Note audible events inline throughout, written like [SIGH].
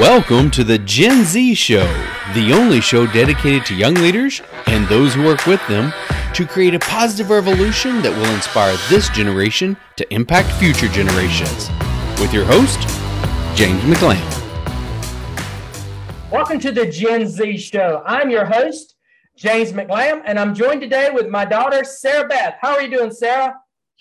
Welcome to the Gen Z Show, the only show dedicated to young leaders and those who work with them to create a positive revolution that will inspire this generation to impact future generations. With your host, James McLamb. Welcome to the Gen Z Show. I'm your host, James McLamb, and I'm joined today with my daughter, Sarah Beth. How are you doing, Sarah?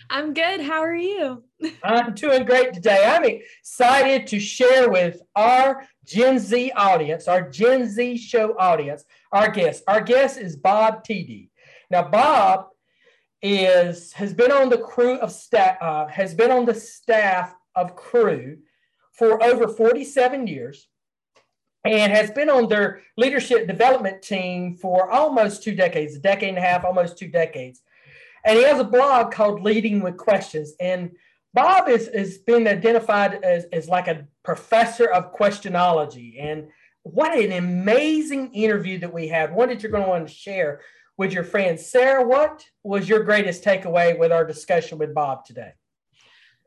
I'm good. How are you? [LAUGHS] I'm doing great today. I'm excited to share with our Gen Z audience, our Gen Z show audience, our guest. Our guest is Bob Tiede. Now, Bob is has been on the Cru of staff uh, has been on the staff of Cru for over 47 years and has been on their leadership development team for almost two decades, a decade and a half, almost two decades. And he has a blog called Leading with Questions. And Bob is, is been identified as, as like a professor of questionology. And what an amazing interview that we had. One that you're going to want to share with your friends. Sarah, what was your greatest takeaway with our discussion with Bob today?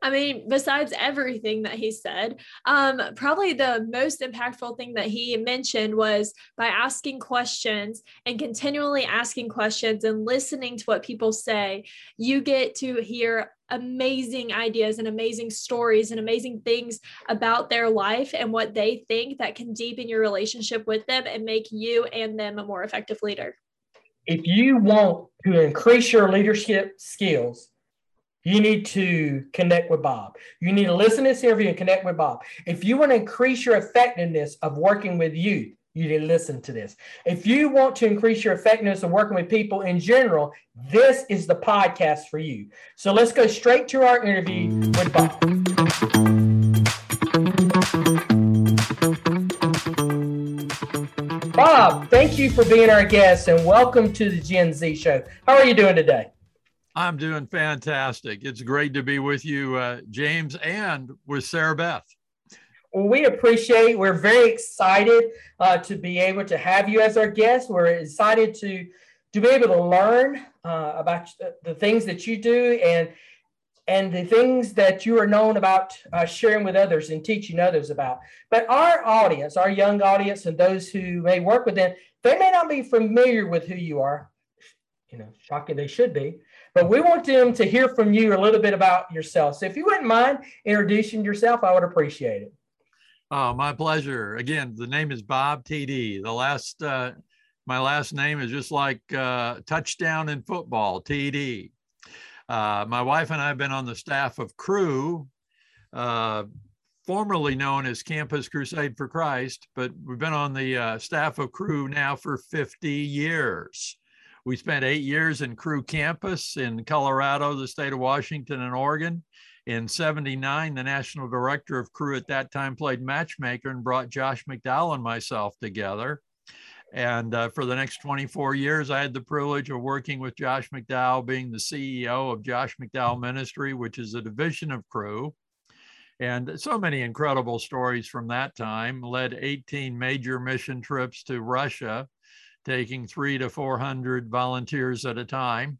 I mean, besides everything that he said, um, probably the most impactful thing that he mentioned was by asking questions and continually asking questions and listening to what people say, you get to hear amazing ideas and amazing stories and amazing things about their life and what they think that can deepen your relationship with them and make you and them a more effective leader. If you want to increase your leadership skills, you need to connect with Bob. You need to listen to this interview and connect with Bob. If you want to increase your effectiveness of working with youth, you to listen to this. If you want to increase your effectiveness of working with people in general, this is the podcast for you. So let's go straight to our interview with Bob. Bob, thank you for being our guest and welcome to the Gen Z show. How are you doing today? I'm doing fantastic. It's great to be with you, uh, James, and with Sarah Beth. Well, we appreciate. We're very excited uh, to be able to have you as our guest. We're excited to to be able to learn uh, about the things that you do and and the things that you are known about uh, sharing with others and teaching others about. But our audience, our young audience, and those who may work with them, they may not be familiar with who you are. You know, shocking they should be. But we want them to hear from you a little bit about yourself. So if you wouldn't mind introducing yourself, I would appreciate it. Oh, my pleasure. Again, the name is Bob Tiede. The last, uh, my last name is just like uh, touchdown in football, TD. Uh, my wife and I have been on the staff of Cru, uh, formerly known as Campus Crusade for Christ, but we've been on the uh, staff of Cru now for 50 years. We spent eight years in Cru campus in Colorado, the state of Washington, and Oregon. In 79, the national director of Cru at that time played matchmaker and brought Josh McDowell and myself together. And uh, for the next 24 years, I had the privilege of working with Josh McDowell, being the CEO of Josh McDowell Ministry, which is a division of Cru. And so many incredible stories from that time. Led 18 major mission trips to Russia taking three to 400 volunteers at a time.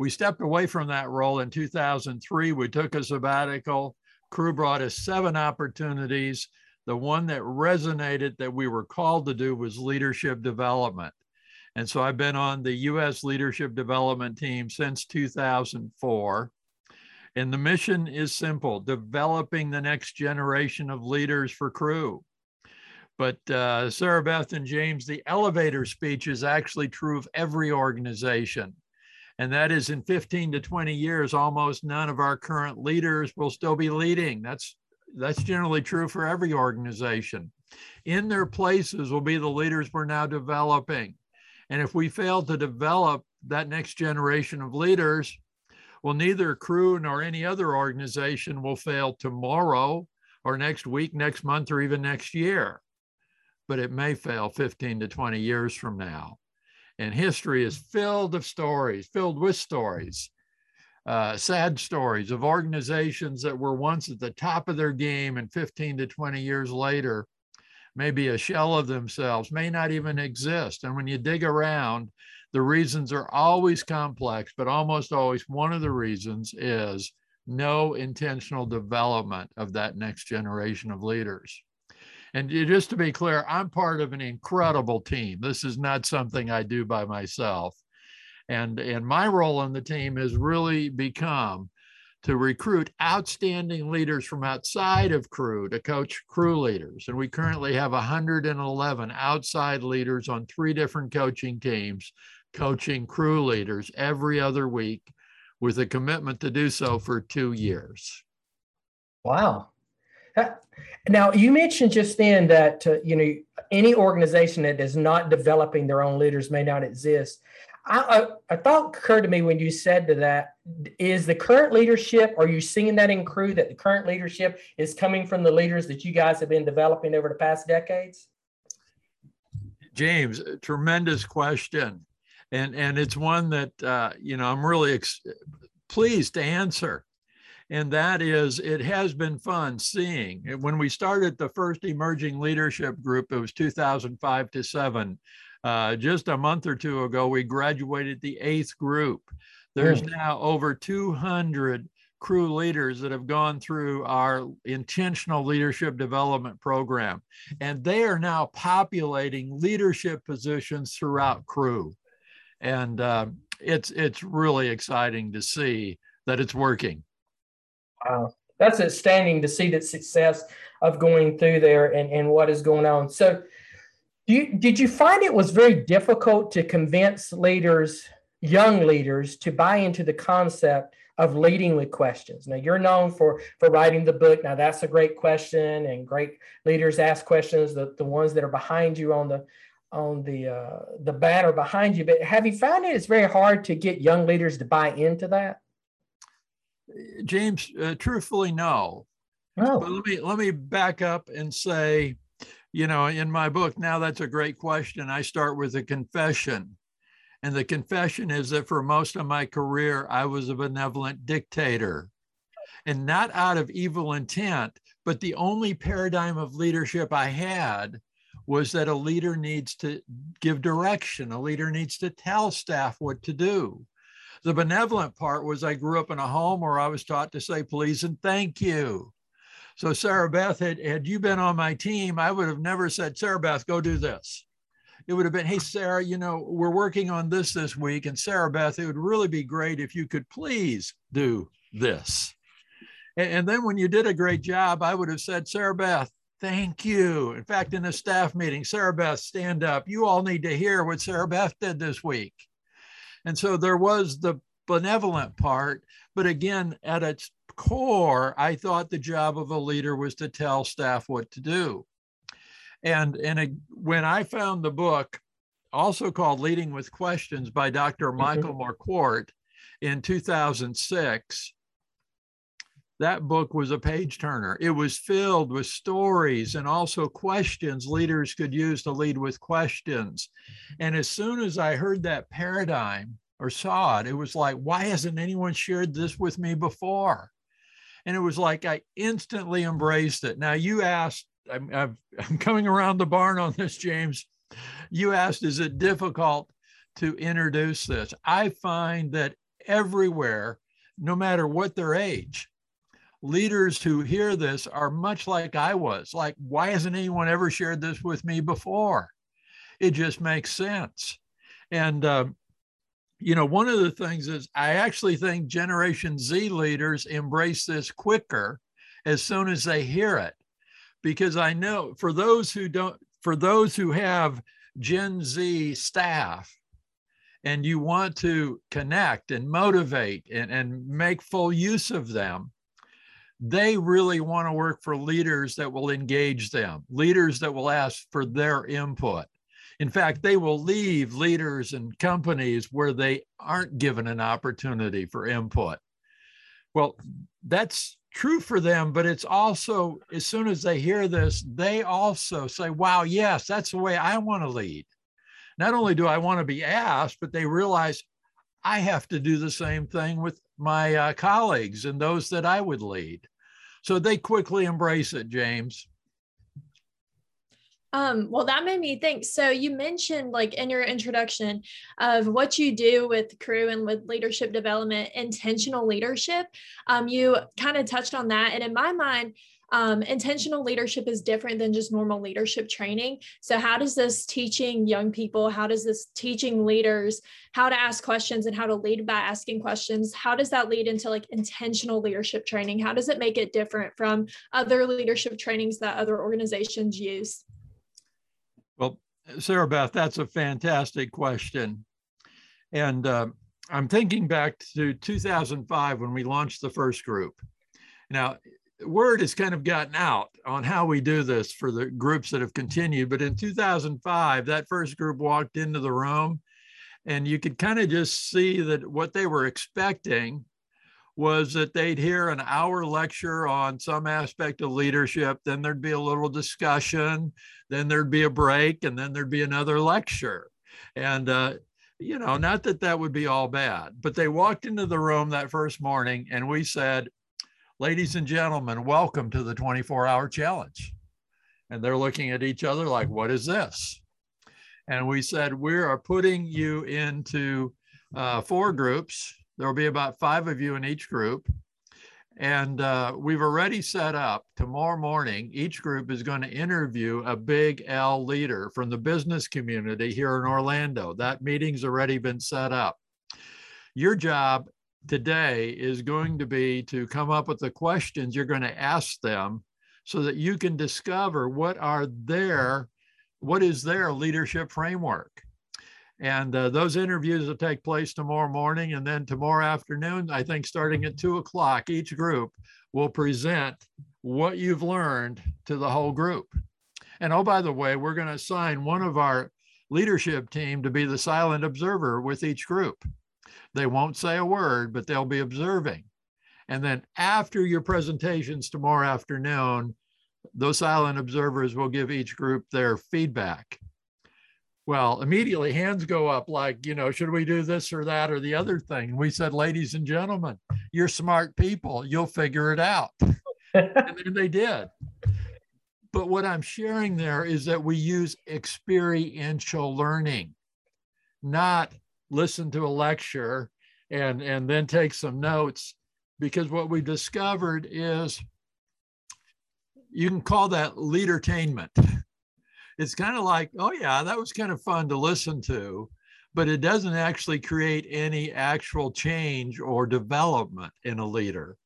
We stepped away from that role in 2003. We took a sabbatical. Cru brought us seven opportunities. The one that resonated that we were called to do was leadership development. And so I've been on the US leadership development team since 2004. And the mission is simple developing the next generation of leaders for Cru. But uh, Sarah Beth and James, the elevator speech is actually true of every organization. And that is in 15 to 20 years, almost none of our current leaders will still be leading. That's that's generally true for every organization. In their places will be the leaders we're now developing. And if we fail to develop that next generation of leaders, well, neither Cru nor any other organization will fail tomorrow or next week, next month, or even next year but it may fail 15 to 20 years from now. And history is filled of stories, filled with stories, uh, sad stories of organizations that were once at the top of their game and 15 to 20 years later, maybe a shell of themselves, may not even exist. And when you dig around, the reasons are always complex, but almost always one of the reasons is no intentional development of that next generation of leaders. And just to be clear, I'm part of an incredible team. This is not something I do by myself. And, and my role in the team has really become to recruit outstanding leaders from outside of Cru to coach Cru leaders. And we currently have 111 outside leaders on three different coaching teams, coaching Cru leaders every other week with a commitment to do so for two years. Wow. [LAUGHS] Now, you mentioned just then that uh, you know any organization that is not developing their own leaders may not exist. I, I, thought occurred to me when you said to that is the current leadership are you seeing that in Cru that the current leadership is coming from the leaders that you guys have been developing over the past decades? James tremendous question. And and it's one that uh, you know i'm really ex- pleased to answer and that is it has been fun seeing when we started the first emerging leadership group it was 2005 to 7 uh, just a month or two ago, we graduated the eighth group. There's mm. now over 200 Cru leaders that have gone through our intentional leadership development program, and they are now populating leadership positions throughout Cru. And uh, it's it's really exciting to see that it's working. Wow, that's outstanding to see the success of going through there and, and what is going on. So you, did you find it was very difficult to convince leaders, young leaders, to buy into the concept of leading with questions? Now you're known for for writing the book. Now that's a great question, and great leaders ask questions. The the ones that are behind you on the on the uh, the banner behind you. But have you found it it's very hard to get young leaders to buy into that? James, uh, truthfully, no. Oh. But let me let me back up and say you know, in my book, now that's a great question. I start with a confession. And the confession is that for most of my career, I was a benevolent dictator. And not out of evil intent, but the only paradigm of leadership I had was that a leader needs to give direction, a leader needs to tell staff what to do. The benevolent part was I grew up in a home where I was taught to say please and thank you. So Sarah Beth, had, had you been on my team, I would have never said, Sarah Beth, go do this. It would have been, hey, Sarah, you know, we're working on this this week. And Sarah Beth, it would really be great if you could please do this. And, and then when you did a great job, I would have said, Sarah Beth, thank you. In fact, in a staff meeting, Sarah Beth, stand up. You all need to hear what Sarah Beth did this week. And so there was the benevolent part, but again, at its core, I thought the job of a leader was to tell staff what to do. And, and when I found the book, also called Leading with Questions by Dr. Mm-hmm. Michael Marquardt in 2006, that book was a page turner. It was filled with stories and also questions leaders could use to lead with questions. And as soon as I heard that paradigm or saw it, it was like, why hasn't anyone shared this with me before? and it was like I instantly embraced it. Now you asked, I'm, i am [LAUGHS] coming around the barn on this, James. You asked, is it difficult to introduce this? I find that everywhere, no matter what their age, leaders who hear this are much like I was. Like, why hasn't anyone ever shared this with me before? It just makes sense. And um, you know, one of the things is I actually think Generation Z leaders embrace this quicker as soon as they hear it. Because I know for those who don't, for those who have Gen Z staff and you want to connect and motivate and, and make full use of them, they really want to work for leaders that will engage them, leaders that will ask for their input. In fact, they will leave leaders and companies where they aren't given an opportunity for input. Well, that's true for them, but it's also, as soon as they hear this, they also say, wow, yes, that's the way I want to lead. Not only do I want to be asked, but they realize I have to do the same thing with my uh, colleagues and those that I would lead. So they quickly embrace it, James. Um, well, that made me think. So you mentioned like in your introduction of what you do with Cru and with leadership development, intentional leadership. Um, you kind of touched on that. And in my mind, um, intentional leadership is different than just normal leadership training. So, how does this teaching young people, how does this teaching leaders how to ask questions and how to lead by asking questions, how does that lead into like intentional leadership training? How does it make it different from other leadership trainings that other organizations use? Well, Sarah Beth, that's a fantastic question. And uh, I'm thinking back to 2005 when we launched the first group. Now, word has kind of gotten out on how we do this for the groups that have continued. But in 2005, that first group walked into the room, and you could kind of just see that what they were expecting was that they'd hear an hour lecture on some aspect of leadership, then there'd be a little discussion, then there'd be a break, and then there'd be another lecture. And uh, you know, not that that would be all bad, but they walked into the room that first morning and we said, ladies and gentlemen, welcome to the 24 hour challenge. And they're looking at each other like, what is this? And we said, we are putting you into uh, four groups. There will be about five of you in each group. And uh, we've already set up tomorrow morning, each group is going to interview a big L leader from the business community here in Orlando. That meeting's already been set up. Your job today is going to be to come up with the questions you're going to ask them so that you can discover what are their what is their leadership framework and uh, those interviews will take place tomorrow morning. And then tomorrow afternoon, I think starting at two o'clock, each group will present what you've learned to the whole group. And oh, by the way, we're going to assign one of our leadership team to be the silent observer with each group. They won't say a word, but they'll be observing. And then after your presentations tomorrow afternoon, those silent observers will give each group their feedback. Well, immediately hands go up like, you know, should we do this or that or the other thing? We said, ladies and gentlemen, you're smart people. You'll figure it out. and they did. But what I'm sharing there is that we use experiential learning, not listen to a lecture and, and then take some notes. Because what we discovered is you can call that leadertainment it's kind of like, oh, yeah, that was kind of fun to listen to, but it doesn't actually create any actual change or development in a leader.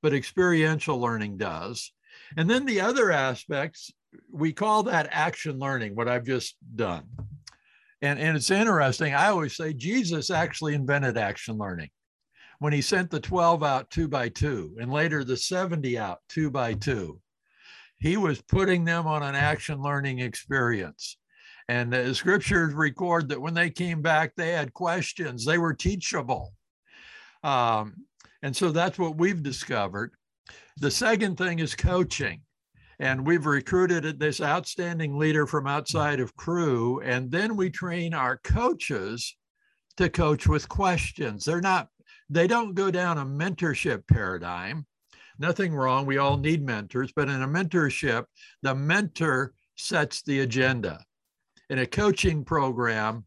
But experiential learning does. And then the other aspects, we call that action learning, what I've just done. And, and it's interesting. I always say Jesus actually invented action learning when he sent the 12 out two by two and later the 70 out two by two he was putting them on an action learning experience. And the scriptures record that when they came back, they had questions, they were teachable. Um, and so that's what we've discovered. The second thing is coaching. And we've recruited this outstanding leader from hmm. outside of Cru. And then we train our coaches to coach with questions. They're not, they don't go down a mentorship paradigm nothing wrong. We all need mentors, but in a mentorship, the mentor sets the agenda. In a coaching program,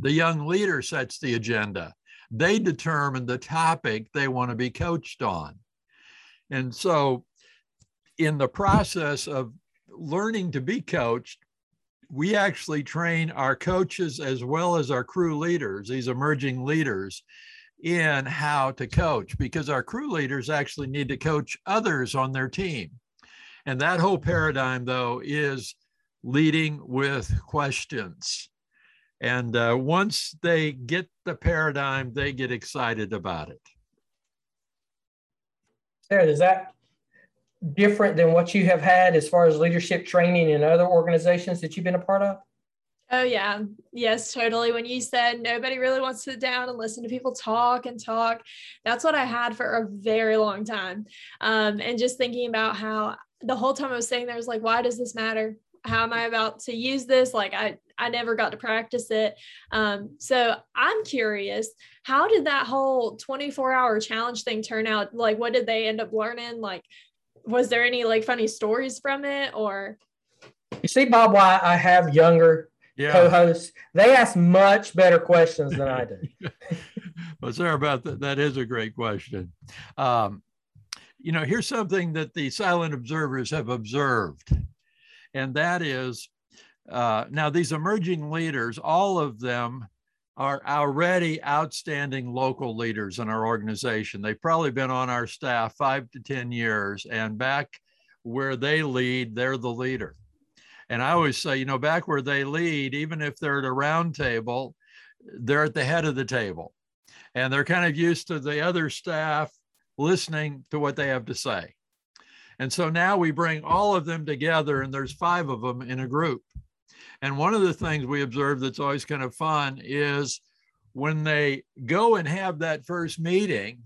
the young leader sets the agenda. They determine the topic they want to be coached on. And so, in the process of learning to be coached, we actually train our coaches as well as our Cru leaders, these emerging leaders, in how to coach because our Cru leaders actually need to coach others on their team. And that whole paradigm, though, is leading with questions. And uh, once they get the paradigm, they get excited about it. Sarah, is that different than what you have had as far as leadership training in other organizations that you've been a part of? Oh, yeah. Yes, totally. When you said nobody really wants to sit down and listen to people talk and talk, that's what I had for a very long time. Um, and just thinking about how the whole time I was saying there was like, why does this matter? How am I about to use this? Like, I, I never got to practice it. Um, so I'm curious, how did that whole 24 hour challenge thing turn out? Like, what did they end up learning? Like, was there any like funny stories from it or? You see, Bob, why I have younger yeah. co-hosts. They ask much better questions than I do. [LAUGHS] well, Sarah, about that, that is a great question. Um, you know, here's something that the silent observers have observed, and that is uh, now these emerging leaders, all of them are already outstanding local leaders in our organization. They've probably been on our staff five to 10 years, and back where they lead, they're the leader. And I always say, you know, back where they lead, even if they're at a round table, they're at the head of the table. And they're kind of used to the other staff listening to what they have to say. And so now we bring all of them together, and there's five of them in a group. And one of the things we observe that's always kind of fun is when they go and have that first meeting,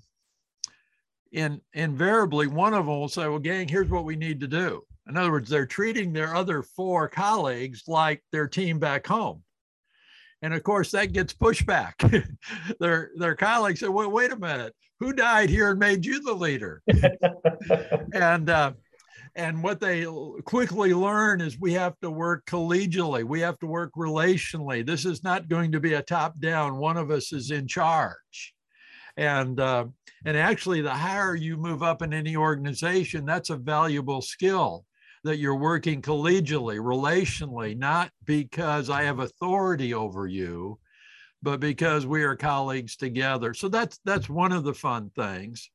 in, invariably one of them will say, Well, gang, here's what we need to do. In other words, they're treating their other four colleagues like their team back home. And of course, that gets pushback. [LAUGHS] their, their colleagues say, Well, wait a minute, who died here and made you the leader? [LAUGHS] and uh, and what they quickly learn is we have to work collegially, we have to work relationally. This is not going to be a top down, one of us is in charge. And, uh, and actually, the higher you move up in any organization, that's a valuable skill that you're working collegially, relationally, not because I have authority over you, but because we are colleagues together. So that's that's one of the fun things.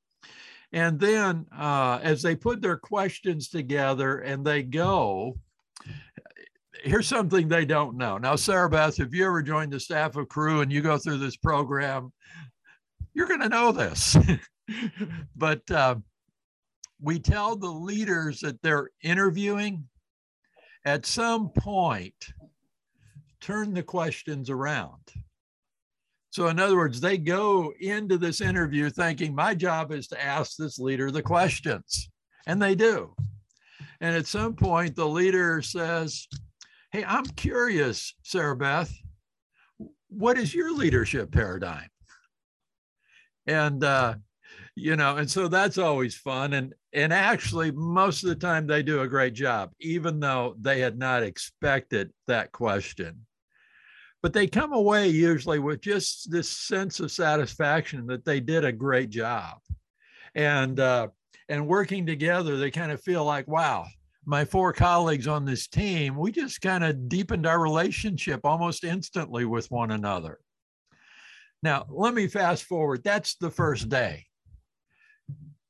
And then uh, as they put their questions together and they go, here's something they don't know. Now, Sarah Beth, if you ever joined the staff of Cru and you go through this program, you're going to know this. [LAUGHS] but uh, we tell the leaders that they're interviewing at some point, turn the questions around. So, in other words, they go into this interview thinking, my job is to ask this leader the questions. And they do. And at some point, the leader says, Hey, I'm curious, Sarah Beth, what is your leadership paradigm? And, uh, you know, and so that's always fun. And, and actually, most of the time, they do a great job, even though they had not expected that question but they come away usually with just this sense of satisfaction that they did a great job. And uh, and working together they kind of feel like wow my four colleagues on this team we just kind of deepened our relationship almost instantly with one another. Now let me fast forward. That's the first day.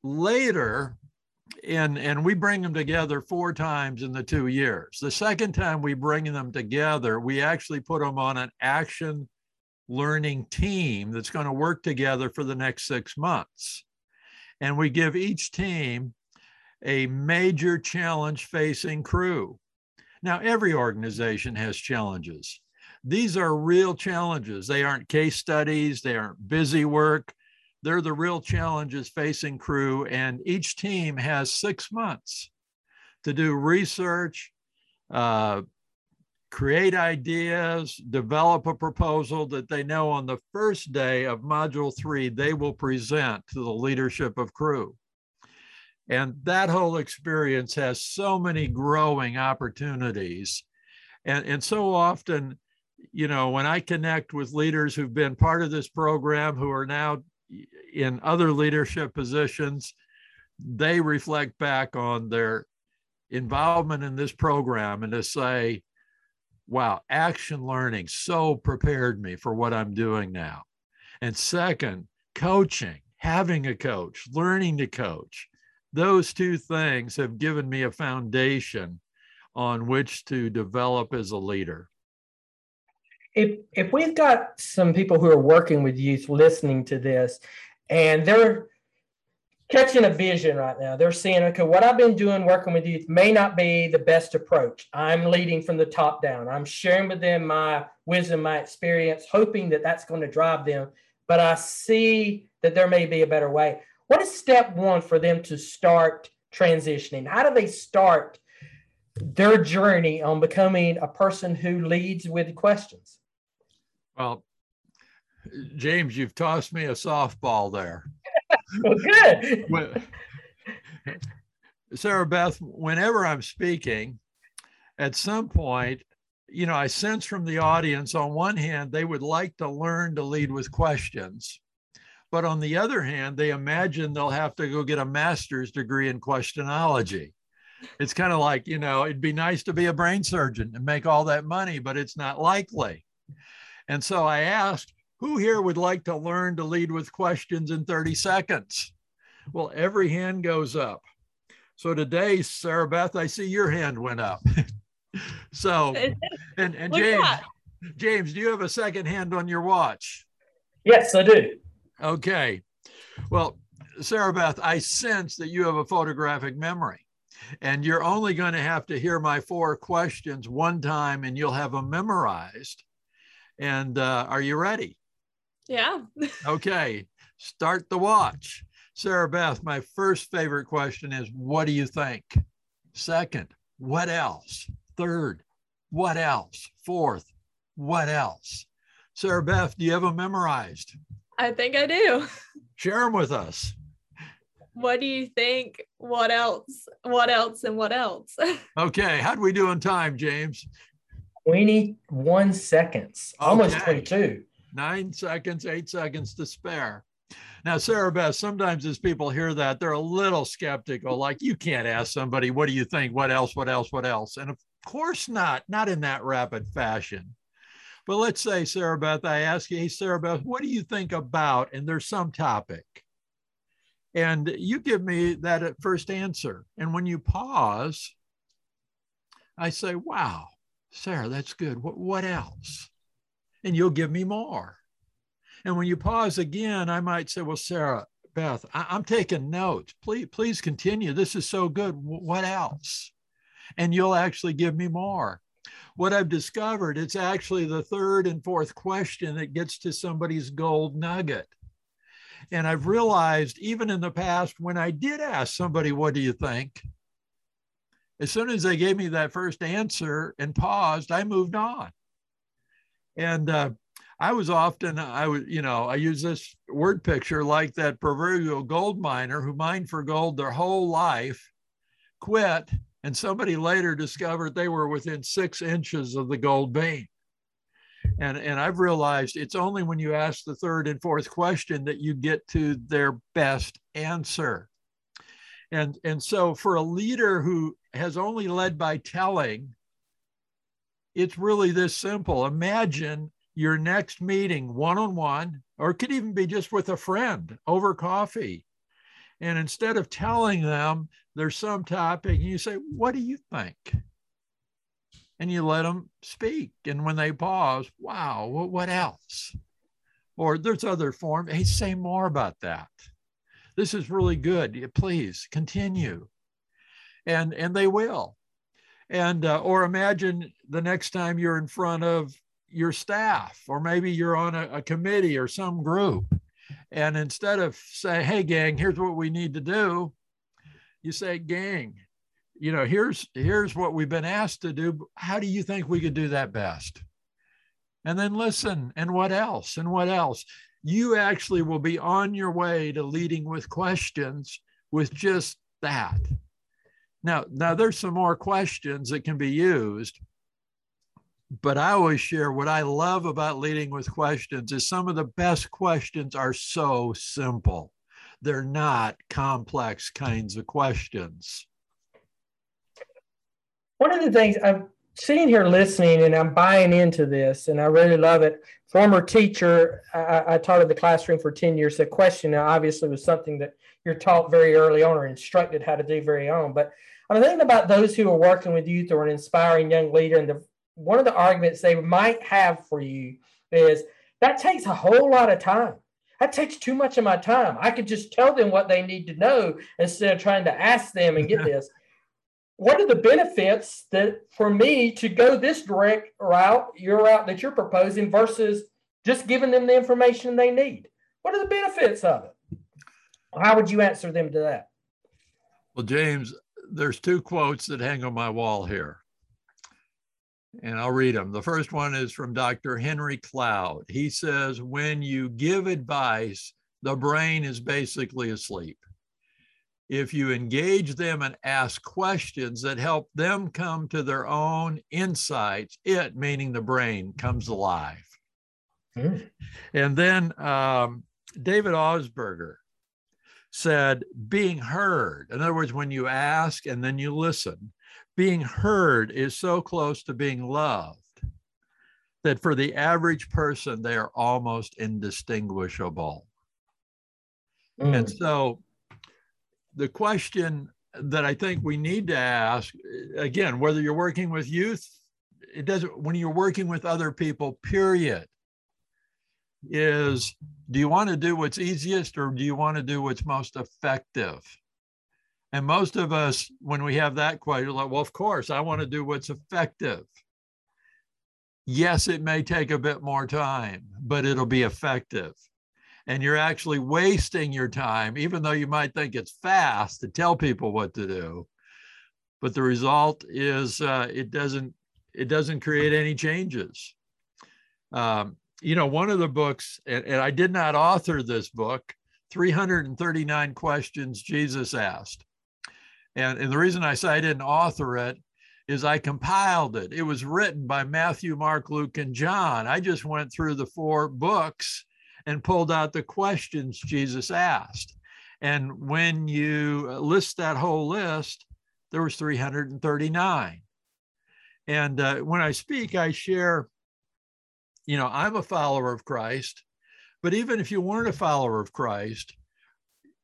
Later and and we bring them together four times in the two years. The second time we bring them together we actually put them on an action learning team that's going to work together for the next six months. And we give each team a major challenge facing Cru. now every organization has challenges. These are real challenges. They aren't case studies. They aren't busy work they're the real challenges facing Cru. and each team has six months to do research, uh, create ideas, develop a proposal that they know on the first day of Module 3 they will present to the leadership of Cru. And that whole experience has so many growing opportunities. And, and so often, you know, when I connect with leaders who've been part of this program who are now in other leadership positions, they reflect back on their involvement in this program and to say, wow, action learning so prepared me for what I'm doing now. And second, coaching, having a coach, learning to coach. Those two things have given me a foundation on which to develop as a leader if if we've got some people who are working with youth listening to this and they're catching a vision right now they're seeing okay what i've been doing working with youth may not be the best approach. I'm leading from the top down. I'm sharing with them my wisdom my experience hoping that that's going to drive them. But i see that there may be a better way. What is step one for them to start transitioning? How do they start their journey on becoming a person who leads with questions well, James, you've tossed me a softball there. [LAUGHS] well, good. Sarah Beth, whenever I'm speaking, at some point, you know, I sense from the audience on one hand, they would like to learn to lead with questions. But on the other hand, they imagine they'll have to go get a master's degree in questionology. It's kind of like, you know, it'd be nice to be a brain surgeon and make all that money, but it's not likely. And so I asked, who here would like to learn to lead with questions in 30 seconds? Well, every hand goes up. So today, Sarah Beth, I see your hand went up. [LAUGHS] so, and, and James, James, do you have a second hand on your watch? Yes, I do. Okay. Well, Sarah Beth, I sense that you have a photographic memory and you're only going to have to hear my four questions one time and you'll have them memorized. And uh, are you ready? Yeah. [LAUGHS] okay. Start the watch. Sarah Beth, my first favorite question is what do you think? Second, what else? Third, what else? Fourth, what else? Sarah Beth, do you have them memorized? I think I do. Share them with us. What do you think? What else? What else? And what else? [LAUGHS] okay. How'd we do on time, James? 21 seconds, okay. almost 22. Nine seconds, eight seconds to spare. Now, Sarah Beth, sometimes as people hear that, they're a little skeptical, like you can't ask somebody, what do you think? What else? What else? What else? And of course not, not in that rapid fashion. But let's say, Sarah Beth, I ask you, hey, Sarah Beth, what do you think about? And there's some topic. And you give me that first answer. And when you pause, I say, wow, Sarah, that's good. What, what else? And you'll give me more. And when you pause again, I might say, well, Sarah, Beth, I, am taking notes. Please, please continue. This is so good. What else? And you'll actually give me more what I've discovered, it's actually the third and fourth question that gets to somebody's gold nugget. And I've realized even in the past, when I did ask somebody, What do you think? As soon as they gave me that first answer and paused, I moved on. And uh, I was often, I was, you know, I use this word picture like that proverbial gold miner who mined for gold their whole life, quit, and somebody later discovered they were within six inches of the gold vein. And, and I've realized it's only when you ask the third and fourth question that you get to their best answer. And, and so for a leader who has only led by telling, it's really this simple. Imagine your next meeting one on one, or it could even be just with a friend over coffee. And instead of telling them there's some topic, and you say, What do you think? And you let them speak. And when they pause, wow, what, what else? Or there's other form. Hey, say more about that. This is really good. Please continue. And and they will. And uh, or imagine the next time you're in front of your staff, or maybe you're on a, a committee or some group, and instead of saying, "Hey, gang, here's what we need to do," you say, gang, you know, here's here's what we've been asked to do. How do you think we could do that best? And then listen, and what else? And what else? You actually will be on your way to leading with questions with just that. Now, now there's some more questions that can be used, but I always share what I love about leading with questions is some of the best questions are so simple. They're not complex kinds of questions. One of the things I'm sitting here listening and I'm buying into this, and I really love it. Former teacher, I, I taught in the classroom for 10 years. The question obviously was something that you're taught very early on or instructed how to do very on. But I'm thinking about those who are working with youth or an inspiring young leader, and the, one of the arguments they might have for you is that takes a whole lot of time. That takes too much of my time. I could just tell them what they need to know instead of trying to ask them and get [LAUGHS] this. What are the benefits that for me to go this direct route, your route that you're proposing, versus just giving them the information they need? What are the benefits of it? How would you answer them to that? Well, James, there's two quotes that hang on my wall here and I'll read them. The first one is from Dr. Henry Cloud. He says, When you give advice, the brain is basically asleep. If you engage them and ask questions that help them come to their own insights, it, meaning the brain, comes alive. Mm. And then um, David Augsburger said, being heard, in other words, when you ask and then you listen, being heard is so close to being loved that for the average person, they are almost indistinguishable. Mm. And so the question that I think we need to ask again, whether you're working with youth, it doesn't, when you're working with other people, period, is do you want to do what's easiest or do you want to do what's most effective? And most of us, when we have that question, like, well, of course, I want to do what's effective. Yes, it may take a bit more time, but it'll be effective. And you're actually wasting your time, even though you might think it's fast to tell people what to do. But the result is uh, it doesn't it doesn't create any changes. Um, you know, one of the books, and, and I did not author this book, 339 questions Jesus asked. And, and the reason I say I didn't author it is I compiled it. It was written by Matthew, Mark, Luke, and John. I just went through the four books and pulled out the questions Jesus asked. And when you list that whole list, there was 339. And uh, when I speak, I share you know, I'm a follower of Christ, but even if you weren't a follower of Christ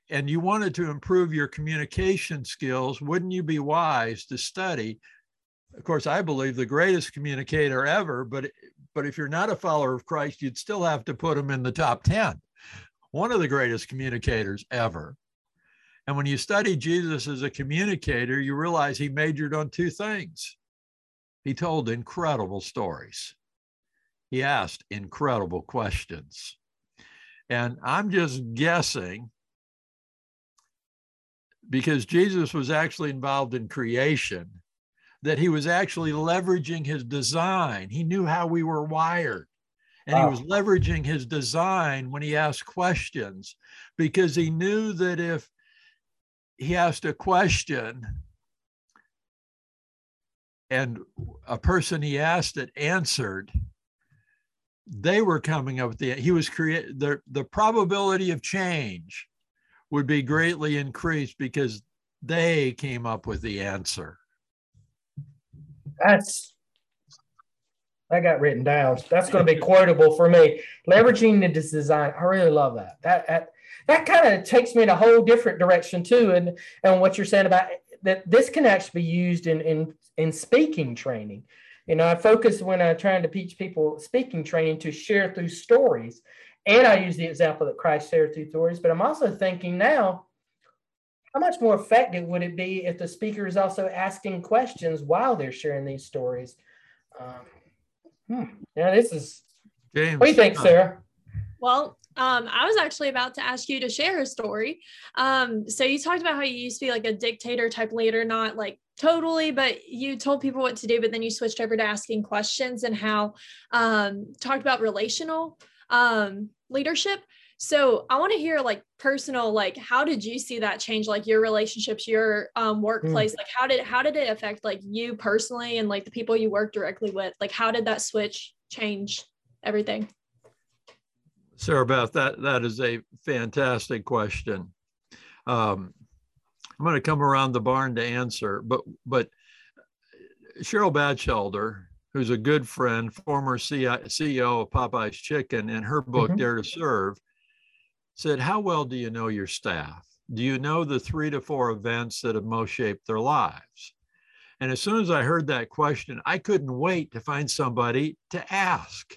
and you wanted to improve your communication skills, wouldn't you be wise to study? Of course, I believe the greatest communicator ever, but but if you're not a follower of Christ, you'd still have to put him in the top 10. One of the greatest communicators ever. And when you study Jesus as a communicator, you realize he majored on two things. He told incredible stories he asked incredible questions. And I'm just guessing because Jesus was actually involved in creation, that he was actually leveraging his design. He knew how we were wired. And wow. he was leveraging his design when he asked questions because he knew that if he asked a question and a person he asked it answered, they were coming up with the he was create the the probability of change would be greatly increased because they came up with the answer that's that got written down. That's going to be quotable for me. Leveraging the design i really love that. That that, that kind of takes me in a whole different direction too and and what you're saying about that this can actually be used in in in speaking training. You know, I focus when I'm trying to teach people speaking training to share through stories. And I use the example that Christ shared through stories, but I'm also thinking now, how much more effective would it be if the speaker is also asking questions while they're sharing these stories? Um, hmm. Yeah, this is. James, what do you think, Sarah? Well, um, I was actually about to ask you to share a story. Um, so you talked about how you used to be like a dictator type leader, not like totally, but you told people what to do, but then you switched over to asking questions and how um, talked about relational um, leadership. So I want to hear like personal, like how did you see that change, like your relationships, your um, workplace? Mm. Like how did how did it affect like you personally and like the people you work directly with? Like how did that switch change everything? Sarah Beth, that that is a fantastic question. Um, I'm going to come around the barn to answer, but but Cheryl Bachelder, who's a good friend, former CEO of Popeye's Chicken, in her book mm-hmm. Dare to Serve, said, "How well do you know your staff? Do you know the three to four events that have most shaped their lives?" And as soon as I heard that question, I couldn't wait to find somebody to ask.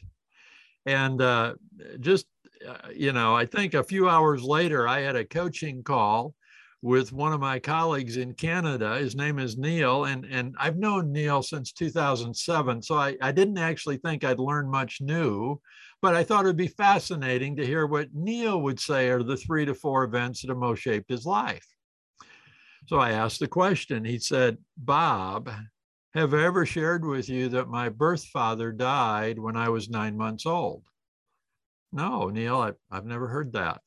And uh, just, uh, you know, I think a few hours later, I had a coaching call with one of my colleagues in Canada. His name is Neil, and, and I've known Neil since 2007. So I, I didn't actually think I'd learn much new, but I thought it'd be fascinating to hear what Neil would say are the three to four events that have most shaped his life. So I asked the question. He said, Bob, have I ever shared with you that my birth father died when I was nine months old? No, Neil, I, I've never heard that.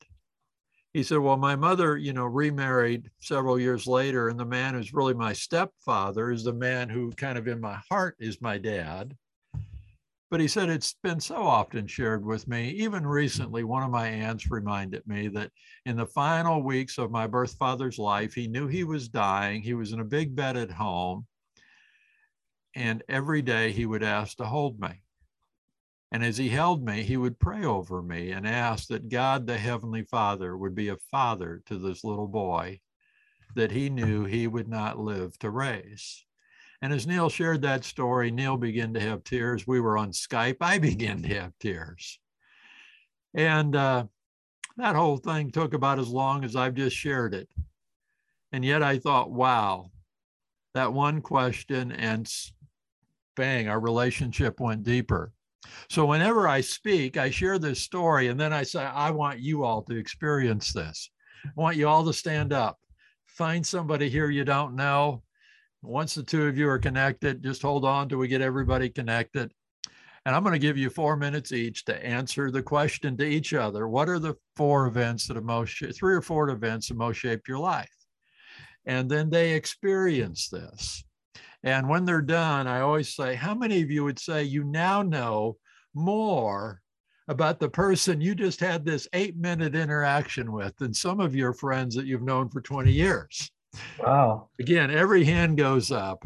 He said, Well, my mother, you know, remarried several years later, and the man who's really my stepfather is the man who kind of in my heart is my dad. But he said it's been so often shared with me. Even recently, one of my aunts reminded me that in the final weeks of my birth father's life, he knew he was dying. He was in a big bed at home. And every day he would ask to hold me. And as he held me, he would pray over me and ask that God, the Heavenly Father, would be a father to this little boy that he knew he would not live to raise. And as Neil shared that story, Neil began to have tears. We were on Skype. I [LAUGHS] began to have tears. And uh, that whole thing took about as long as I've just shared it. And yet I thought, wow, that one question and bang, our relationship went deeper. So whenever I speak, I share this story and then I say, I want you all to experience this. I want you all to stand up, find somebody here you don't know. Once the two of you are connected, just hold on till we get everybody connected. And I'm going to give you four minutes each to answer the question to each other. What are the four events that have most, three or four events that most shaped your life? And then they experience this. And when they're done, I always say, How many of you would say you now know more about the person you just had this eight minute interaction with than some of your friends that you've known for 20 years? Wow. Again, every hand goes up.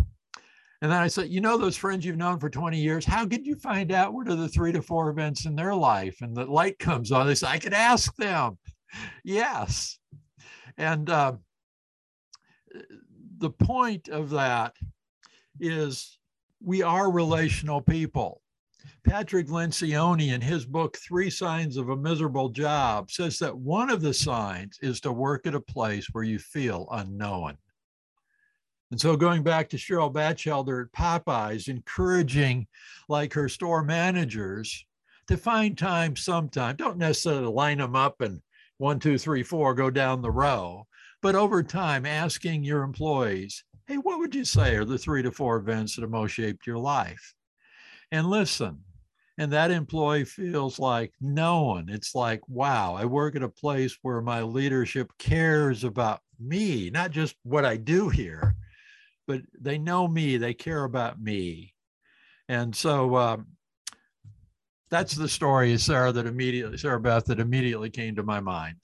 And then I said, You know, those friends you've known for 20 years, how could you find out what are the three to four events in their life? And the light comes on. They say, I could ask them. yes. And uh, the point of that is we are relational people. Patrick Lencioni, in his book, Three Signs of a Miserable Job, says that one of the signs is to work at a place where you feel unknown. And so, going back to Cheryl Bachelder at Popeyes, encouraging like her store managers to find time sometime, don't necessarily line them up and one, two, three, four, go down the row, but over time, asking your employees, hey, what would you say are the three to four events that have most shaped your life? And listen, and that employee feels like known. It's like, wow, I work at a place where my leadership cares about me, not just what I do here, but they know me, they care about me. And so um, that's the story, Sarah, that immediately, Sarah Beth, that immediately came to my mind.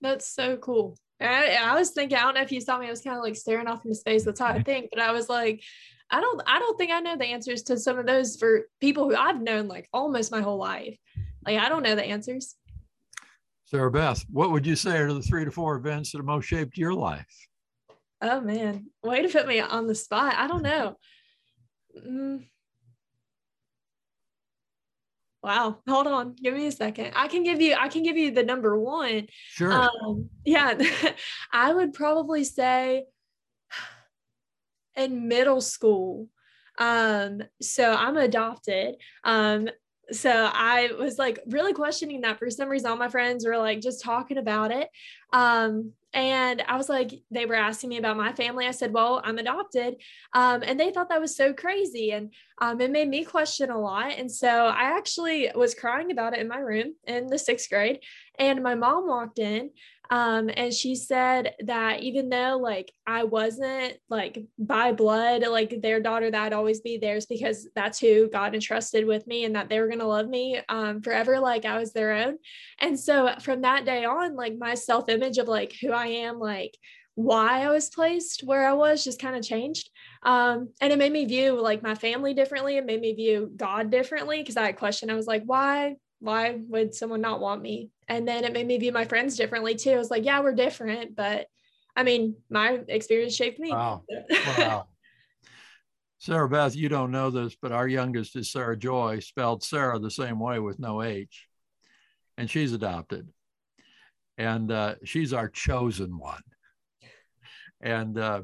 That's so cool. I, I was thinking, I don't know if you saw me, I was kind of like staring off into space. That's how I think. But I was like, I don't, I don't think I know the answers to some of those for people who I've known like almost my whole life. Like, I don't know the answers. Sarah Beth, what would you say are the three to four events that have most shaped your life? Oh man, way to put me on the spot. I don't know. Mm. Wow. Hold on. Give me a second. I can give you, I can give you the number one. Sure. Um, yeah. [LAUGHS] I would probably say in middle school. Um, so I'm adopted. Um, so I was like really questioning that for some reason. All my friends were like just talking about it. Um, and I was like, they were asking me about my family. I said, well, I'm adopted. Um, and they thought that was so crazy. And um, it made me question a lot. And so I actually was crying about it in my room in the sixth grade. And my mom walked in um, and she said that even though like I wasn't like by blood, like their daughter, that I'd always be theirs because that's who God entrusted with me and that they were going to love me um, forever, like I was their own. And so from that day on, like my self image of like who I am, like why I was placed where I was just kind of changed. Um, and it made me view like my family differently. It made me view God differently because I had questioned. I was like, why why would someone not want me? And then it made me view my friends differently too. I was like, yeah, we're different, but I mean, my experience shaped me. Wow. [LAUGHS] wow. Sarah Beth, you don't know this, but our youngest is Sarah Joy, spelled Sarah the same way with no H. And she's adopted. And uh, she's our chosen one. And uh,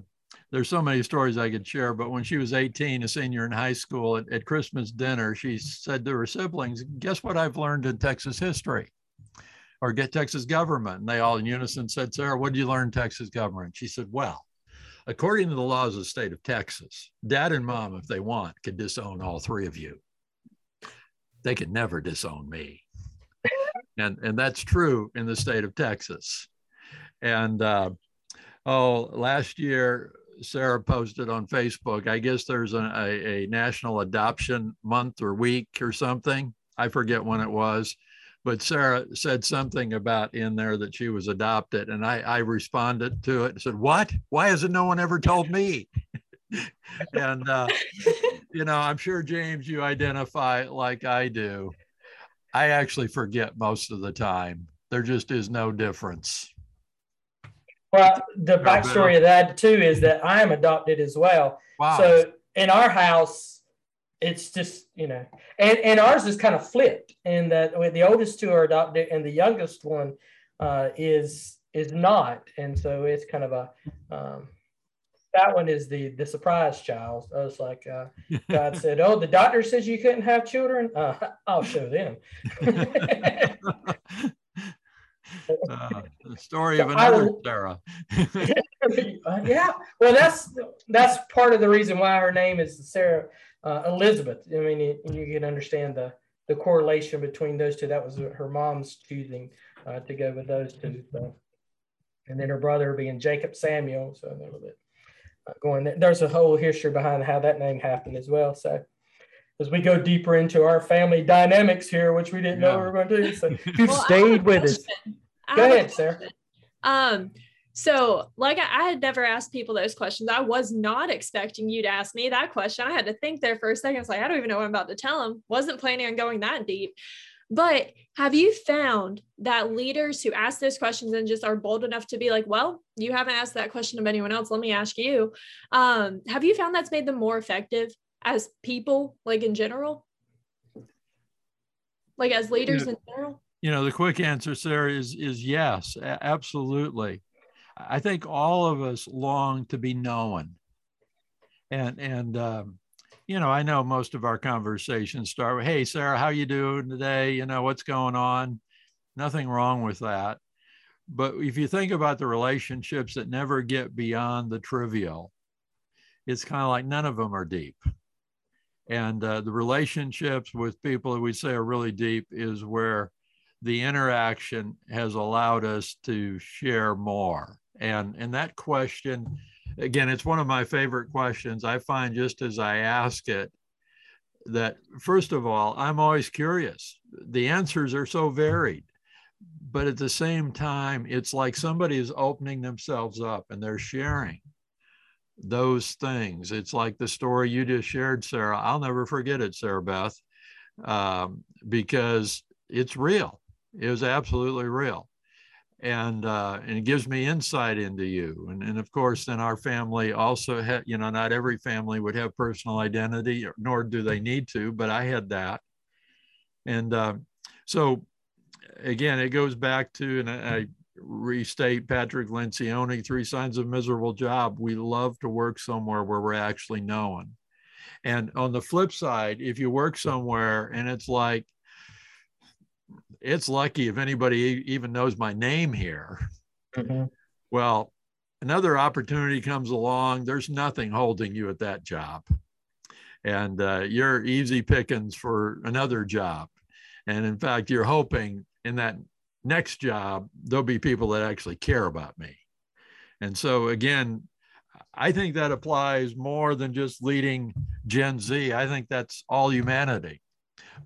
there's so many stories I could share, but when she was 18, a senior in high school, at, at Christmas dinner, she said to her siblings, Guess what I've learned in Texas history? Or get Texas government. And they all in unison said, Sarah, what did you learn in Texas government? She said, Well, according to the laws of the state of Texas, dad and mom, if they want, could disown all three of you. They could never disown me. [LAUGHS] and, and that's true in the state of Texas. And uh, oh, last year Sarah posted on Facebook. I guess there's a, a, a, national adoption month or week or something. I forget when it was, but Sarah said something about in there that she was adopted. And I, I responded to it and said, What? Why hasn't no one ever told me? [LAUGHS] and, uh, you know, I'm sure, James, you identify like I do. I actually forget most of the time. There just is no difference. Well, the backstory of that too is that I am adopted as well. Wow. So in our house, it's just you know, and and ours is kind of flipped in that the oldest two are adopted and the youngest one uh, is is not, and so it's kind of a um, that one is the the surprise child. I was like, uh, God [LAUGHS] said, "Oh, the doctor says you couldn't have children. Uh, [LAUGHS] I'll show them." [LAUGHS] [LAUGHS] uh, the story of another Sarah. [LAUGHS] yeah, well, that's that's part of the reason why her name is Sarah uh, Elizabeth. I mean, you, you, can understand the the correlation between those two. That was her mom's choosing uh, to go with those two. So. And then her brother being Jacob Samuel. So a little bit uh, going there. There's a whole history behind how that name happened as well. So as we go deeper into our family dynamics here, which we didn't yeah. know we were going to do. So you've [LAUGHS] well, stayed with us. Go ahead, Sarah. Um, so like I, I, had never asked people those questions. I was not expecting you to ask me that question. I had to think there for a second. I was like, I don't even know what I'm about to tell them. Wasn't planning on going that deep. But have you found that leaders who ask those questions and just are bold enough to be like, well, you haven't asked that question of anyone else. Let me ask you. Um, have you found that's made them more effective as people, like in general? Like as leaders yeah. in general? You know the quick answer sarah is is yes absolutely. I think all of us long to be known. And and um, you know i know most of our conversations start with hey sarah how you doing today? You know what's going on? Nothing wrong with that. But if you think about the relationships that never get beyond the trivial it's kind of like none of them are deep. And uh, the relationships with people that we say are really deep is where the interaction has allowed us to share more. And, and that question, again, it's one of my favorite questions. I find just as I ask it, that first of all, I'm always curious. The answers are so varied, but at the same time, it's like somebody is opening themselves up and they're sharing those things. It's like the story you just shared, Sarah. I'll never forget it, Sarah Beth, um, because it's real. It was absolutely real. And, uh, and it gives me insight into you. And, and of course, then our family also had, you know, not every family would have personal identity, nor do they need to, but I had that. And uh, so, again, it goes back to, and I, restate Patrick Lencioni, Three Signs of Miserable Job. We love to work somewhere where we're actually known. And on the flip side, if you work somewhere and it's like, it's lucky if anybody even knows my name here. Mm-hmm. Well, another opportunity comes along. There's nothing holding you at that job. And uh, you're easy pickings for another job. And in fact, you're hoping in that next job, there'll be people that actually care about me. And so, again, I think that applies more than just leading Gen Z. I think that's all humanity.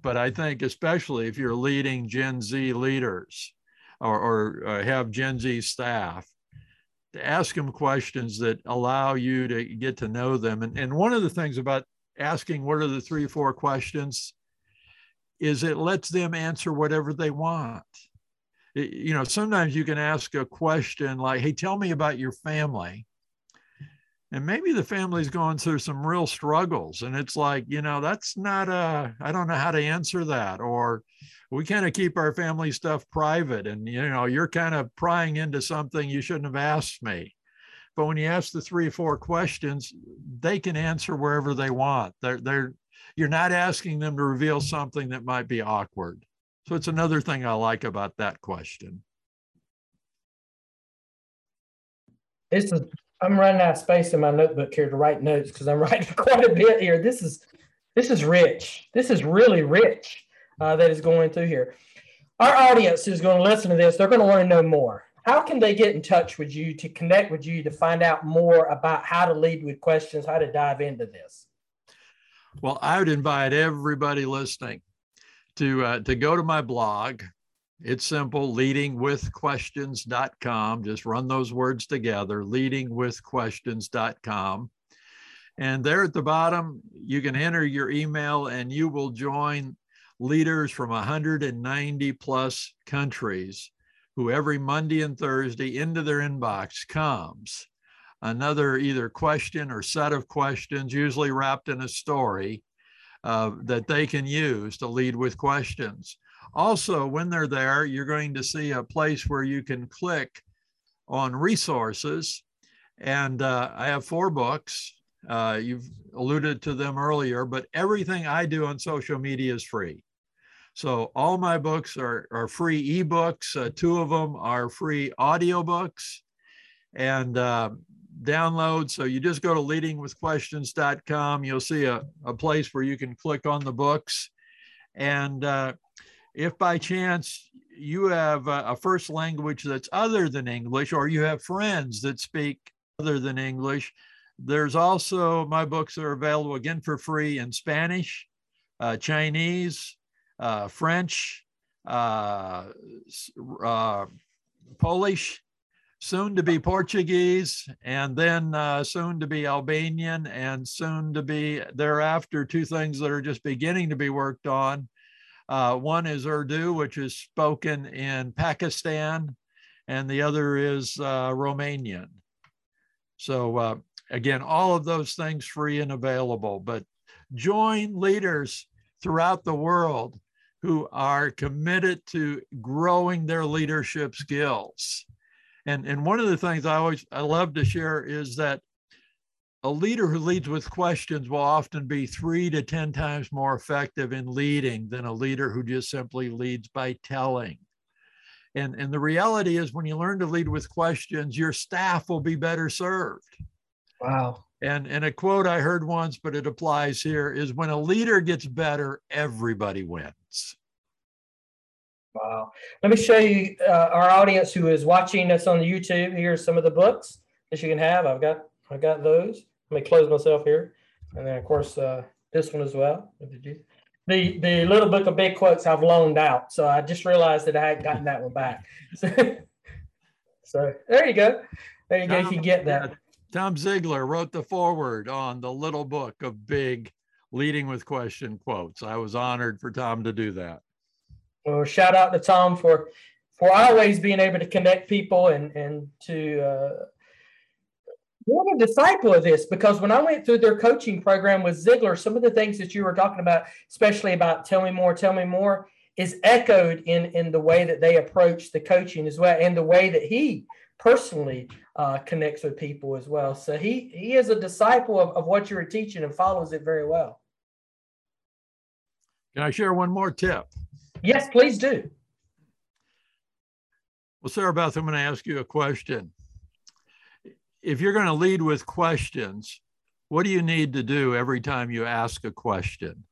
But I think, especially if you're leading Gen Z leaders or, or uh, have Gen Z staff, to ask them questions that allow you to get to know them. And, and one of the things about asking what are the three or four questions is it lets them answer whatever they want. It, you know, sometimes you can ask a question like, hey, tell me about your family and maybe the family's going through some real struggles and it's like you know that's not a i don't know how to answer that or we kind of keep our family stuff private and you know you're kind of prying into something you shouldn't have asked me. But when you ask the three or four questions they can answer wherever they want. They're they're you're not asking them to reveal something that might be awkward. So it's another thing i like about that question. This is I'm running out of space in my notebook here to write notes because I'm [LAUGHS] writing quite a bit here. This is this is rich. This is really rich uh, that is going through here. Our audience is going to listen to this. They're going to want to know more. how can they get in touch with you to connect with you to find out more about how to lead with questions, how to dive into this? Well, I would invite everybody listening to uh, to go to my blog. It's simple, leadingwithquestions.com. Just run those words together, leadingwithquestions.com. And there at the bottom, you can enter your email and you will join leaders from 190 plus countries who every Monday and Thursday into their inbox comes another either question or set of questions, usually wrapped in a story, uh, that they can use to lead with questions. Also, when they're there, you're going to see a place where you can click on resources. And uh, I have four books. Uh, you've alluded to them earlier, but everything I do on social media is free. So all my books are, are free ebooks. Uh, two of them are free audiobooks. And uh, download. So you just go to leadingwithquestions.com. You'll see a, a place where you can click on the books. And uh, if by chance you have a, first language that's other than English, or you have friends that speak other than English, there's also my books are available again for free in Spanish, uh, Chinese, uh, French, uh, uh Polish, soon to be Portuguese, and then uh, soon to be Albanian, and soon to be thereafter two things that are just beginning to be worked on. Uh, one is Urdu, which is spoken in Pakistan, and the other is uh, Romanian. So, uh, again, all of those things free and available, but join leaders throughout the world who are committed to growing their leadership skills and, and one of the things I always I love to share is that a leader who leads with questions will often be three to 10 times more effective in leading than a leader who just simply leads by telling. And, and the reality is, when you learn to lead with questions, your staff will be better served. Wow. And, and a quote I heard once, but it applies here is when a leader gets better, everybody wins. Wow. Let me show you uh, our audience who is watching us on the YouTube. Here's some of the books that you can have. I've got I've got those. Let me close myself here. And then of course uh, this one as well. The the little book of big quotes I've loaned out. So I just realized that I hadn't gotten that one back. So, [LAUGHS] so there you go. There you go. You can get that. Tom Ziglar wrote the foreword on the little book of big leading with question quotes. I was honored for Tom to do that. Well, shout out to Tom for for always being able to connect people and and to uh, be a disciple of this because when I went through their coaching program with Ziglar, some of the things that you were talking about, especially about tell me more, tell me more, is echoed in in the way that they approach the coaching as well, and the way that he personally uh, connects with people as well. So he he is a disciple of, of what you're teaching and follows it very well. Can I share one more tip? Yes, please do. Well, Sarah Beth, I'm going to ask you a question. If you're going to lead with questions, what do you need to do every time you ask a question?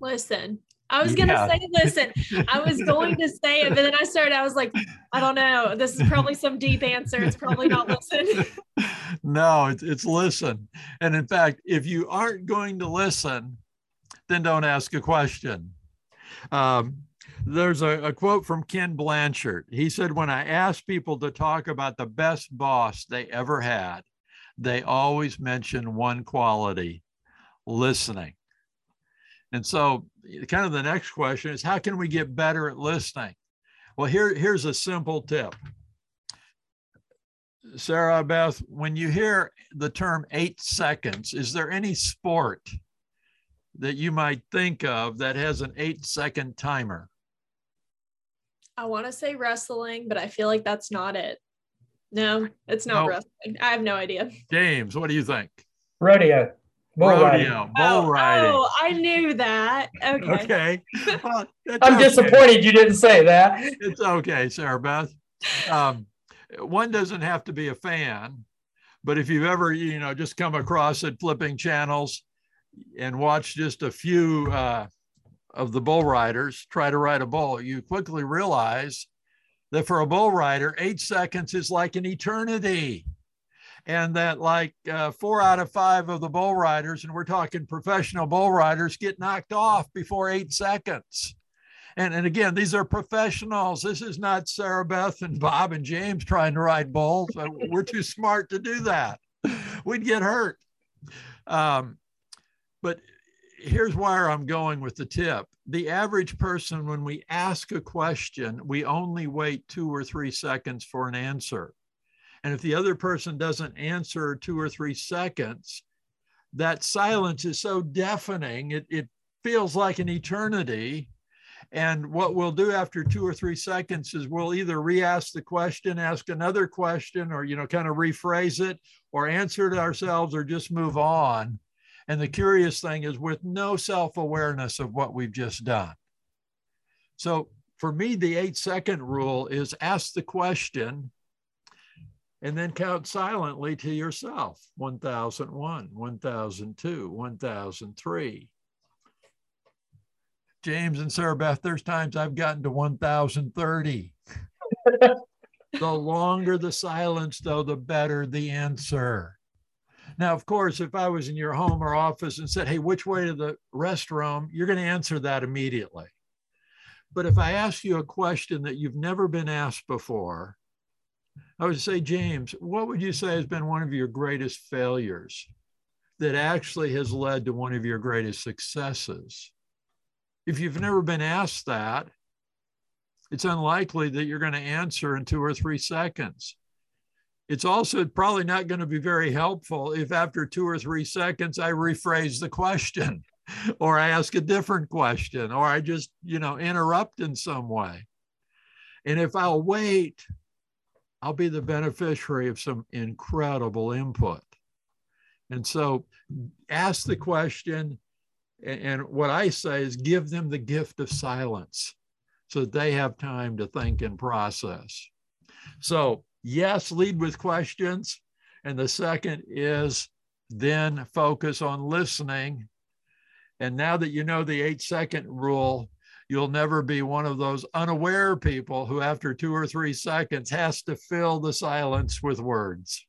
Listen. I was gonna say, listen, I was going to say it, but then I started, I was like, I don't know. This is probably some deep answer. It's probably not listen. [LAUGHS] no, it's, it's listen. And in fact, if you aren't going to listen, then don't ask a question. Um, there's a, a, quote from Ken Blanchard. He said, When I ask people to talk about the best boss they ever had, they always mention one quality listening. And so, kind of the next question is, How can we get better at listening? Well, here, here's a simple tip. Sarah Beth, when you hear the term eight seconds, is there any sport that you might think of that has an eight second timer? I want to say wrestling, but I feel like that's not it. No, it's not wrestling. I have no idea. James, what do you think? Rodeo. Bull Rodeo, riding. bull oh, riding. Oh, I knew that. Okay. [LAUGHS] Okay. Well, I'm okay. disappointed you didn't say that. It's okay, Sarah Beth. Um, one doesn't have to be a fan, but if you've ever, you know, just come across it flipping channels, and watch just a few uh, of the bull riders try to ride a bull, you quickly realize that for a bull rider, eight seconds is like an eternity. And that, like uh, four out of five of the bull riders, and we're talking professional bull riders, get knocked off before eight seconds. And, and again, these are professionals. This is not Sarah Beth and Bob and James trying to ride bulls. Uh, we're too smart to do that. We'd get hurt. Um, but here's where I'm going with the tip. The average person, when we ask a question, we only wait two or three seconds for an answer. And if the other person doesn't answer two or three seconds, that silence is so deafening, it, it feels like an eternity. And what we'll do after two or three seconds is we'll either re-ask the question, ask another question, or you know, kind of rephrase it, or answer it ourselves, or just move on. And the curious thing is with no self-awareness of what we've just done. So for me, the eight second rule is ask the question and then count silently to yourself 1001, 1002, 1003. James and Sarah Beth, there's times I've gotten to 1030. [LAUGHS] the longer the silence, though, the better the answer. Now, of course, if I was in your home or office and said, hey, which way to the restroom, you're going to answer that immediately. But if I ask you a question that you've never been asked before, I would say, James, what would you say has been one of your greatest failures that actually has led to one of your greatest successes? If you've never been asked that, it's unlikely that you're going to answer in two or three seconds. It's also probably not going to be very helpful if after two or three seconds I rephrase the question [LAUGHS] or I ask a different question or I just, you know, interrupt in some way. And if I'll wait I'll be the beneficiary of some incredible input. And so ask the question. And what I say is give them the gift of silence so that they have time to think and process. So, yes, lead with questions. And the second is then focus on listening. And now that you know the eight second rule, You'll never be one of those unaware people who, after two or three seconds, has to fill the silence with words.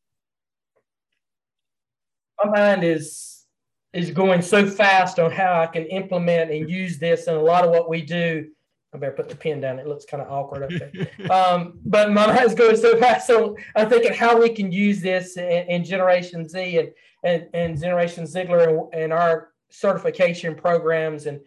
My mind is is going so fast on how I can implement and use this and a lot of what we do. I better put the pen down. It looks kind of awkward up there. um, but my [LAUGHS] mind's going so fast. So I'm thinking how we can use this in, in Generation Z and, and, and Generation Ziglar and, and our certification programs and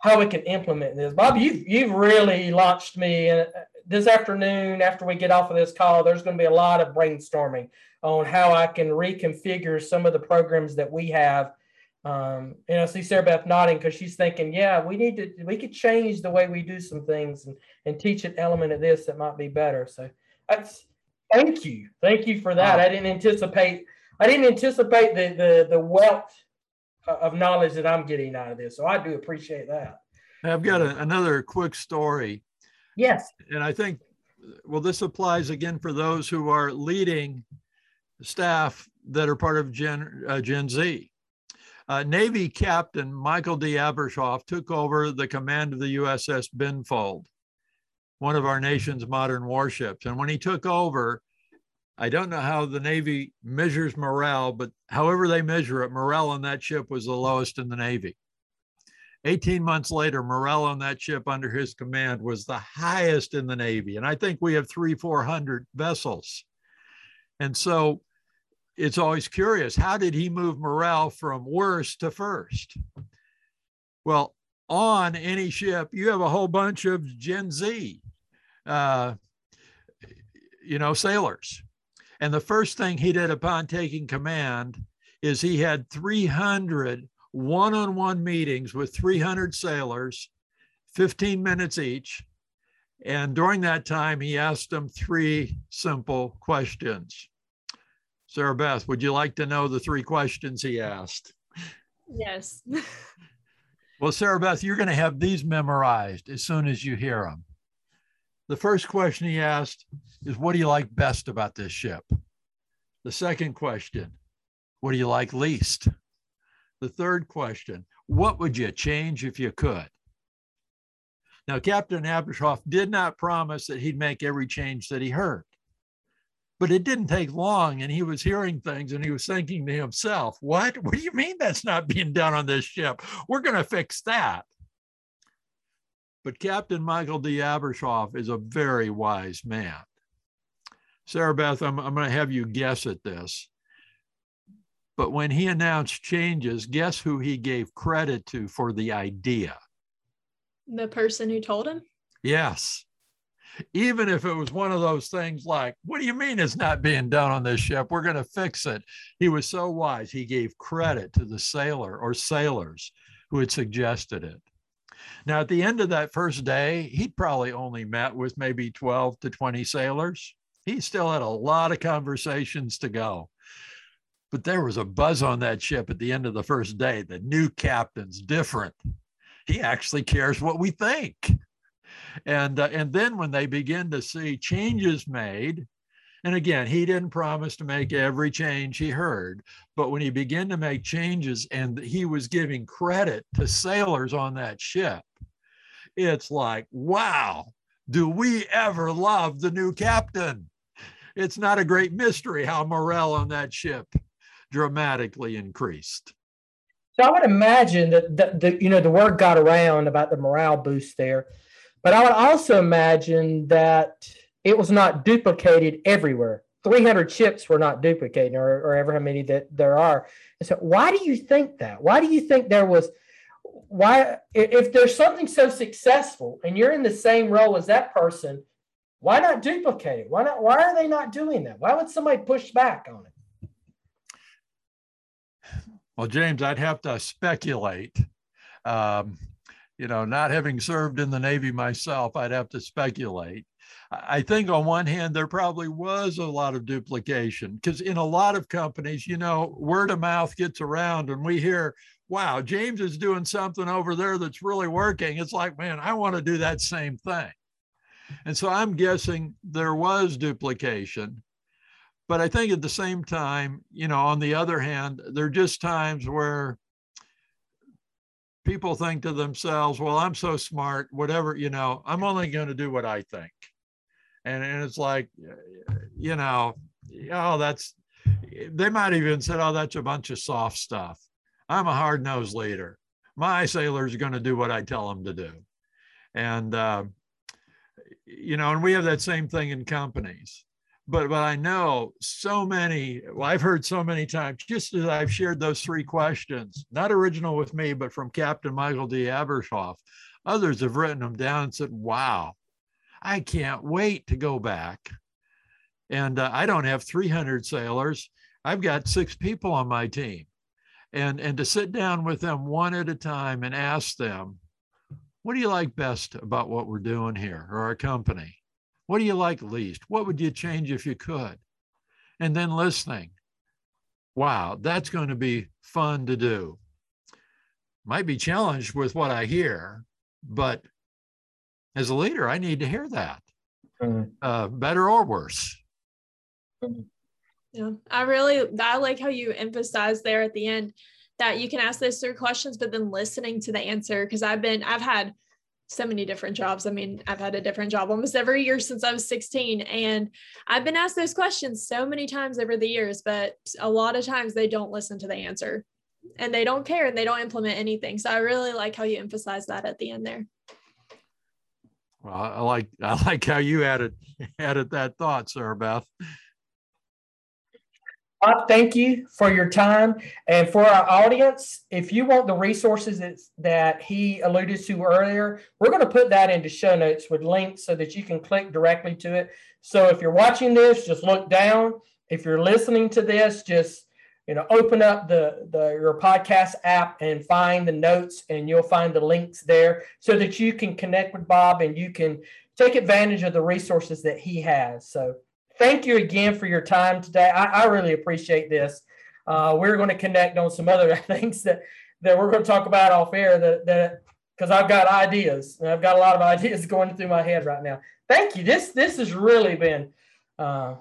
how we can implement this. Bob, you've you've really launched me. And this afternoon, after we get off of this call, there's going to be a lot of brainstorming on how I can reconfigure some of the programs that we have. Um, and I see Sarah Beth nodding because she's thinking, yeah, we need to we could change the way we do some things and, and teach an element of this that might be better. So that's thank you. Thank you for that. I didn't anticipate I didn't anticipate the the the wealth of knowledge that I'm getting out of this. So I do appreciate that. I've got a, another quick story. Yes. And I think, well, this applies again for those who are leading staff that are part of Gen, uh, Gen Z. Uh, Navy Captain Michael D. Abrashoff took over the command of the USS Benfold, one of our nation's modern warships. And when he took over, I don't know how the Navy measures morale, but however they measure it, morale on that ship was the lowest in the Navy. 18 months later, morale on that ship under his command was the highest in the Navy. And I think we have three, 400 vessels. And so it's always curious how did he move morale from worst to first? Well, on any ship, you have a whole bunch of Gen Z, uh, you know, sailors. And the first thing he did upon taking command is he had 300 one on one meetings with 300 sailors, 15 minutes each. And during that time, he asked them three simple questions. Sarah Beth, would you like to know the three questions he asked? Yes. [LAUGHS] well, Sarah Beth, you're going to have these memorized as soon as you hear them. The first question he asked is, What do you like best about this ship? The second question, What do you like least? The third question, What would you change if you could? Now, Captain Abrashoff did not promise that he'd make every change that he heard. But it didn't take long, and he was hearing things and he was thinking to himself, What? What do you mean that's not being done on this ship? We're going to fix that. But Captain Michael D. Abrashoff is a very wise man. Sarah Beth, I'm, I'm going to have you guess at this. But when he announced changes, guess who he gave credit to for the idea? The person who told him? Yes. Even if it was one of those things like, what do you mean it's not being done on this ship? We're going to fix it. He was so wise. He gave credit to the sailor or sailors who had suggested it. Now, at the end of that first day, he probably only met with maybe 12 to 20 sailors. He still had a lot of conversations to go. But there was a buzz on that ship at the end of the first day. The new captain's different. He actually cares what we think. And, uh, and then when they begin to see changes made, and again, he didn't promise to make every change he heard, but when he began to make changes and he was giving credit to sailors on that ship, it's like, wow, do we ever love the new captain? It's not a great mystery how morale on that ship dramatically increased. So I would imagine that the, the you know the word got around about the morale boost there, but I would also imagine that it was not duplicated everywhere. 300 chips were not duplicated, or, or ever how many that there are. And so, why do you think that? Why do you think there was? Why, if there's something so successful and you're in the same role as that person, why not duplicate it? Why not? Why are they not doing that? Why would somebody push back on it? Well, James, I'd have to speculate. Um, you know, not having served in the Navy myself, I'd have to speculate. I think on one hand, there probably was a lot of duplication because in a lot of companies, you know, word of mouth gets around and we hear, wow, James is doing something over there that's really working. It's like, man, I want to do that same thing. And so I'm guessing there was duplication. But I think at the same time, you know, on the other hand, there are just times where people think to themselves, well, I'm so smart, whatever, you know, I'm only going to do what I think. And, and it's like you know oh that's they might even said oh that's a bunch of soft stuff. I'm a hard-nosed leader. My sailors are going to do what i tell them to do. And uh, you know and we have that same thing in companies but but i know so many well, i've heard so many times just as i've shared those three questions not original with me but from captain michael d abrashoff others have written them down and said wow I can't wait to go back. And uh, I don't have 300 sailors. I've got six people on my team. And, and to sit down with them one at a time and ask them, what do you like best about what we're doing here or our company? What do you like least? What would you change if you could? And then listening. Wow, that's going to be fun to do. Might be challenged with what I hear, but as a leader, I need to hear that, mm-hmm. uh, better or worse. Mm-hmm. Yeah, I really I like how you emphasize there at the end that you can ask those three questions, but then listening to the answer. Because I've been I've had so many different jobs. I mean, I've had a different job almost every year since I was 16. And I've been asked those questions so many times over the years, but a lot of times they don't listen to the answer and they don't care and they don't implement anything. So I really like how you emphasize that at the end there. Well, I like I like how you added [LAUGHS] added that thought, Sarah Beth. Uh, thank you for your time and for our audience. If you want the resources that, that he alluded to earlier, we're going to put that into show notes with links so that you can click directly to it. So if you're watching this, just look down. If you're listening to this, just you know open up the the your podcast app and find the notes and you'll find the links there so that you can connect with bob and you can take advantage of the resources that he has so thank you again for your time today i, I really appreciate this uh, we're going to connect on some other [LAUGHS] things that that we're going to talk about off air that that because i've got ideas i've got a lot of [LAUGHS] ideas going through my head right now thank you this this has really been uh,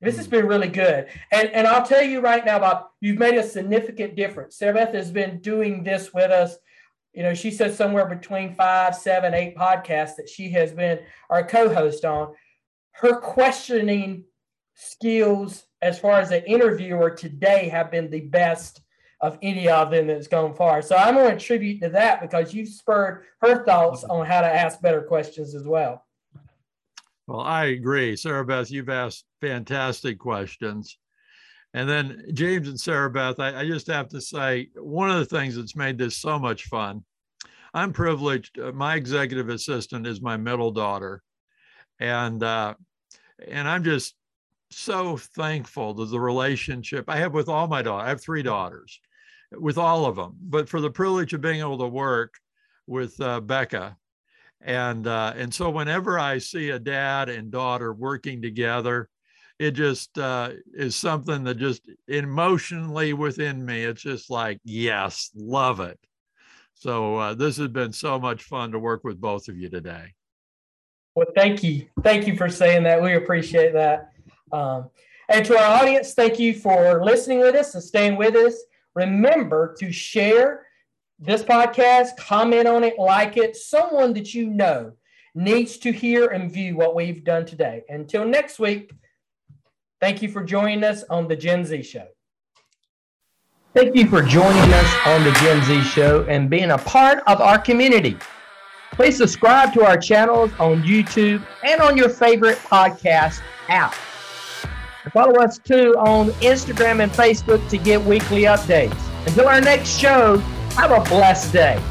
this has been really good. And, and I'll tell you right now, Bob, you've made a significant difference. Sarah Beth has been doing this with us you know, she said somewhere between five, seven, eight podcasts that she has been our co-host on. Her questioning skills as far as an interviewer today have been the best of any of them that's gone far. So I'm going to attribute to that because you've spurred her thoughts on how to ask better questions as well. Well, I agree. Sarah Beth, you've asked fantastic questions. And then James and Sarah Beth, I, I, just have to say, one of the things that's made this so much fun, I'm privileged. Uh, my executive assistant is my middle daughter. And, uh, and I'm just so thankful to the relationship I have with all my daughters. I have three daughters, with all of them. But for the privilege of being able to work with uh, Becca, and uh, and so whenever I see a dad and daughter working together, it just uh, is something that just emotionally within me, it's just like yes, love it. So uh, this has been so much fun to work with both of you today. Well, thank you, thank you for saying that. We appreciate that. Um, and to our audience, thank you for listening with us and staying with us. Remember to share this podcast, comment on it, like it. Someone that you know needs to hear and view what we've done today. Until next week, thank you for joining us on the Gen Z Show. Thank you for joining us on the Gen Z Show and being a part of our community. Please subscribe to our channels on YouTube and on your favorite podcast app. Follow us too on Instagram and Facebook to get weekly updates. Until our next show, have a blessed day.